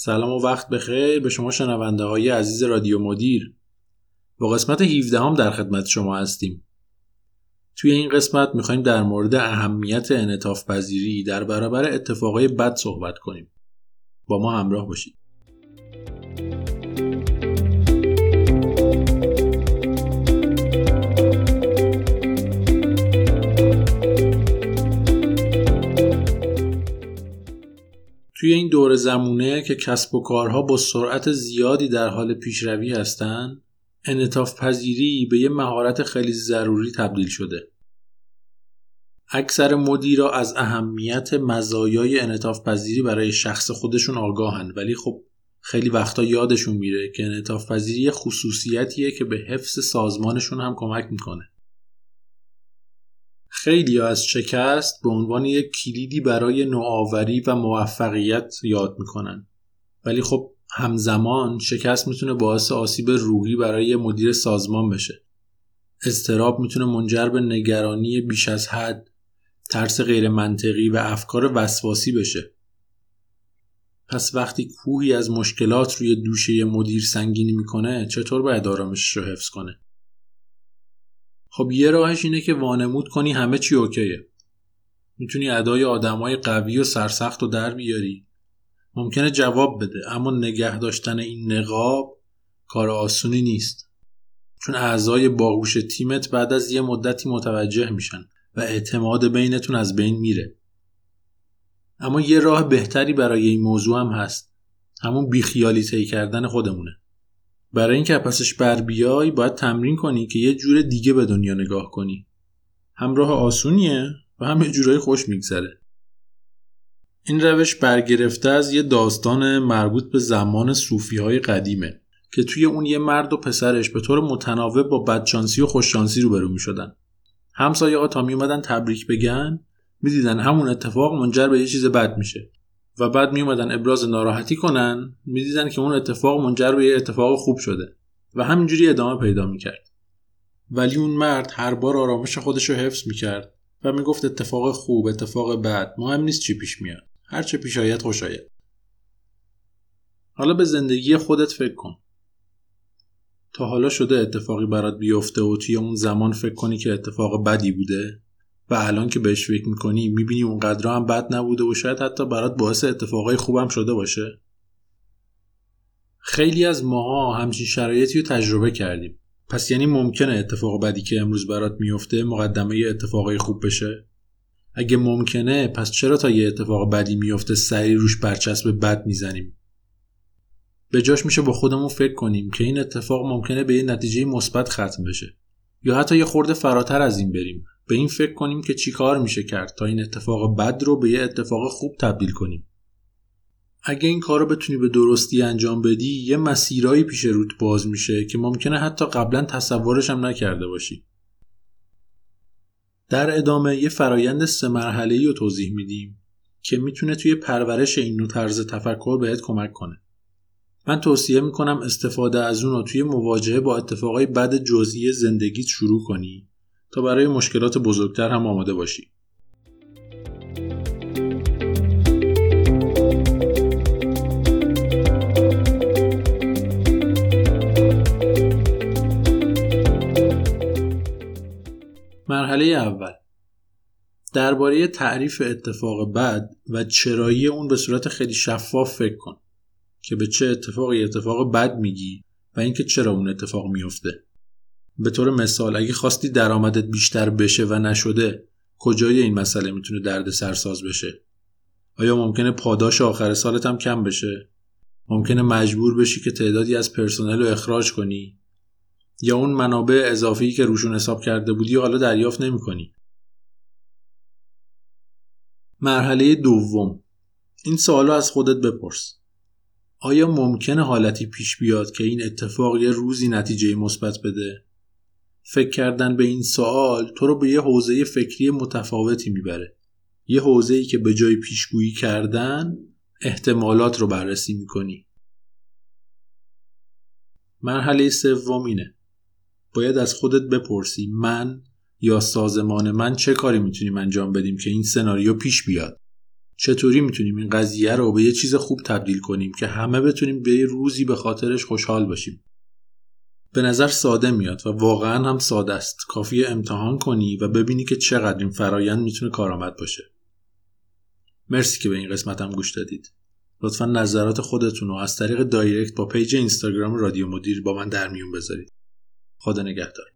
سلام و وقت بخیر به شما شنونده های عزیز رادیو مدیر. با قسمت 17 هم در خدمت شما هستیم. توی این قسمت می‌خوایم در مورد اهمیت انعطاف پذیری در برابر اتفاقای بد صحبت کنیم. با ما همراه باشید. توی این دور زمونه که کسب و کارها با سرعت زیادی در حال پیشروی هستند انعطاف پذیری به یه مهارت خیلی ضروری تبدیل شده. اکثر مدیرا از اهمیت مزایای انعطاف پذیری برای شخص خودشون آگاهن ولی خب خیلی وقتا یادشون میره که انعطاف پذیری خصوصیتیه که به حفظ سازمانشون هم کمک می‌کنه. خیلی از شکست به عنوان یک کلیدی برای نوآوری و موفقیت یاد می‌کنن. ولی خب همزمان شکست می‌تونه باعث آسیب روحی برای مدیر سازمان بشه. استراب می‌تونه منجر به نگرانی بیش از حد ترس غیر منطقی و افکار وسواسی بشه. پس وقتی کوهی از مشکلات روی دوشه مدیر سنگینی می‌کنه چطور باید آرامشش رو حفظ کنه؟ خب یه راهش اینه که وانمود کنی همه چی اوکیه. می‌تونی ادای آدمای قوی و سرسخت رو در بیاری. ممکنه جواب بده اما نگه داشتن این نقاب کار آسونی نیست. چون اعضای باهوش تیمت بعد از یه مدتی متوجه میشن و اعتماد بینتون از بین میره. اما یه راه بهتری برای این موضوع هم هست. همون بیخیالی طی کردن خودمونه. برای اینکه پسش بر بیای باید تمرین کنی که یه جور دیگه به دنیا نگاه کنی. هم راه آسونیه و هم یه جورایی خوش میگذره. این روش برگرفته از یه داستان مربوط به زمان صوفی های قدیمه که توی اون یه مرد و پسرش به طور متناوب با بدشانسی و خوششانسی روبرو می شدن. همسایه ها تا می اومدن تبریک بگن می‌دیدن همون اتفاق منجر به یه چیز بد میشه. و بعد می اومدن ابراز ناراحتی کنن می‌دیدن که اون اتفاق منجر به اتفاق خوب شده و همینجوری ادامه پیدا می‌کرد. ولی اون مرد هر بار آرامش خودش رو حفظ می‌کرد و می‌گفت اتفاق خوب اتفاق بد مهم نیست چی پیش میاد. هر چه پیش آید خوش آید. حالا به زندگی خودت فکر کن. تا حالا شده اتفاقی برات بیفته و توی اون زمان فکر کنی که اتفاق بدی بوده؟ و الان که بهش فکر می‌کنی می‌بینی اونقدر هم بد نبوده و شاید حتی برات باعث اتفاقای خوبم شده باشه. خیلی از ماها همچین شرایطی رو تجربه کردیم. پس یعنی ممکنه اتفاق بدی که امروز برات میفته مقدمه اتفاقای خوب بشه؟ اگه ممکنه پس چرا تا یه اتفاق بدی میفته سریع روش برچسب بد می‌زنیم؟ به جاش میشه با خودمون فکر کنیم که این اتفاق ممکنه به یه نتیجه مثبت ختم بشه. یا حتی یه خورده فراتر از این بریم. به این فکر کنیم که چیکار میشه کرد تا این اتفاق بد رو به یه اتفاق خوب تبدیل کنیم. اگه این کار رو بتونی به درستی انجام بدی یه مسیرایی پیش روت باز میشه که ممکنه حتی قبلا تصورش هم نکرده باشی. در ادامه یه فرایند سه مرحله رو توضیح میدیم که می‌تونه توی پرورش این نوع طرز تفکر بهت کمک کنه. من توصیه می‌کنم استفاده از اون رو توی مواجهه با اتفاقای بد جزئی زندگیت شروع کنی. تا برای مشکلات بزرگتر هم آماده باشی. مرحله اول درباره تعریف اتفاق بد و چرایی اون به صورت خیلی شفاف فکر کن که به چه اتفاقی اتفاق بد میگی و اینکه چرا اون اتفاق میفته به طور مثال اگه خواستی درآمدت بیشتر بشه و نشده کجای این مسئله می‌تونه درد سرساز بشه؟ آیا ممکنه پاداش آخر سالت هم کم بشه؟ ممکنه مجبور بشی که تعدادی از پرسنل رو اخراج کنی؟ یا اون منابع اضافی که روشون حساب کرده بودی حالا دریافت نمی‌کنی؟ مرحله دوم. این سوالو از خودت بپرس. آیا ممکنه حالتی پیش بیاد که این اتفاق یه روزی نتیجه مثبت بده؟ فکر کردن به این سوال تو رو به یه حوزه فکری متفاوتی می‌بره. یه حوزه ای که به جای پیشگویی کردن احتمالات رو بررسی می‌کنی. مرحله سوم اینه باید از خودت بپرسی من یا سازمان من چه کاری می‌تونیم انجام بدیم که این سناریو پیش بیاد؟ چطوری می‌تونیم این قضیه رو به یه چیز خوب تبدیل کنیم که همه بتونیم به یه روزی به خاطرش خوشحال باشیم؟ به نظر ساده میاد و واقعا هم ساده است. کافیه امتحان کنی و ببینی که چقدر این فرایند می‌تونه کارآمد باشه. مرسی که به این قسمت هم گوش دادید. لطفا نظرات خودتون رو از طریق direct یا page اینستاگرام رادیو مدیر با من در میون بذارید. خدا نگهدار.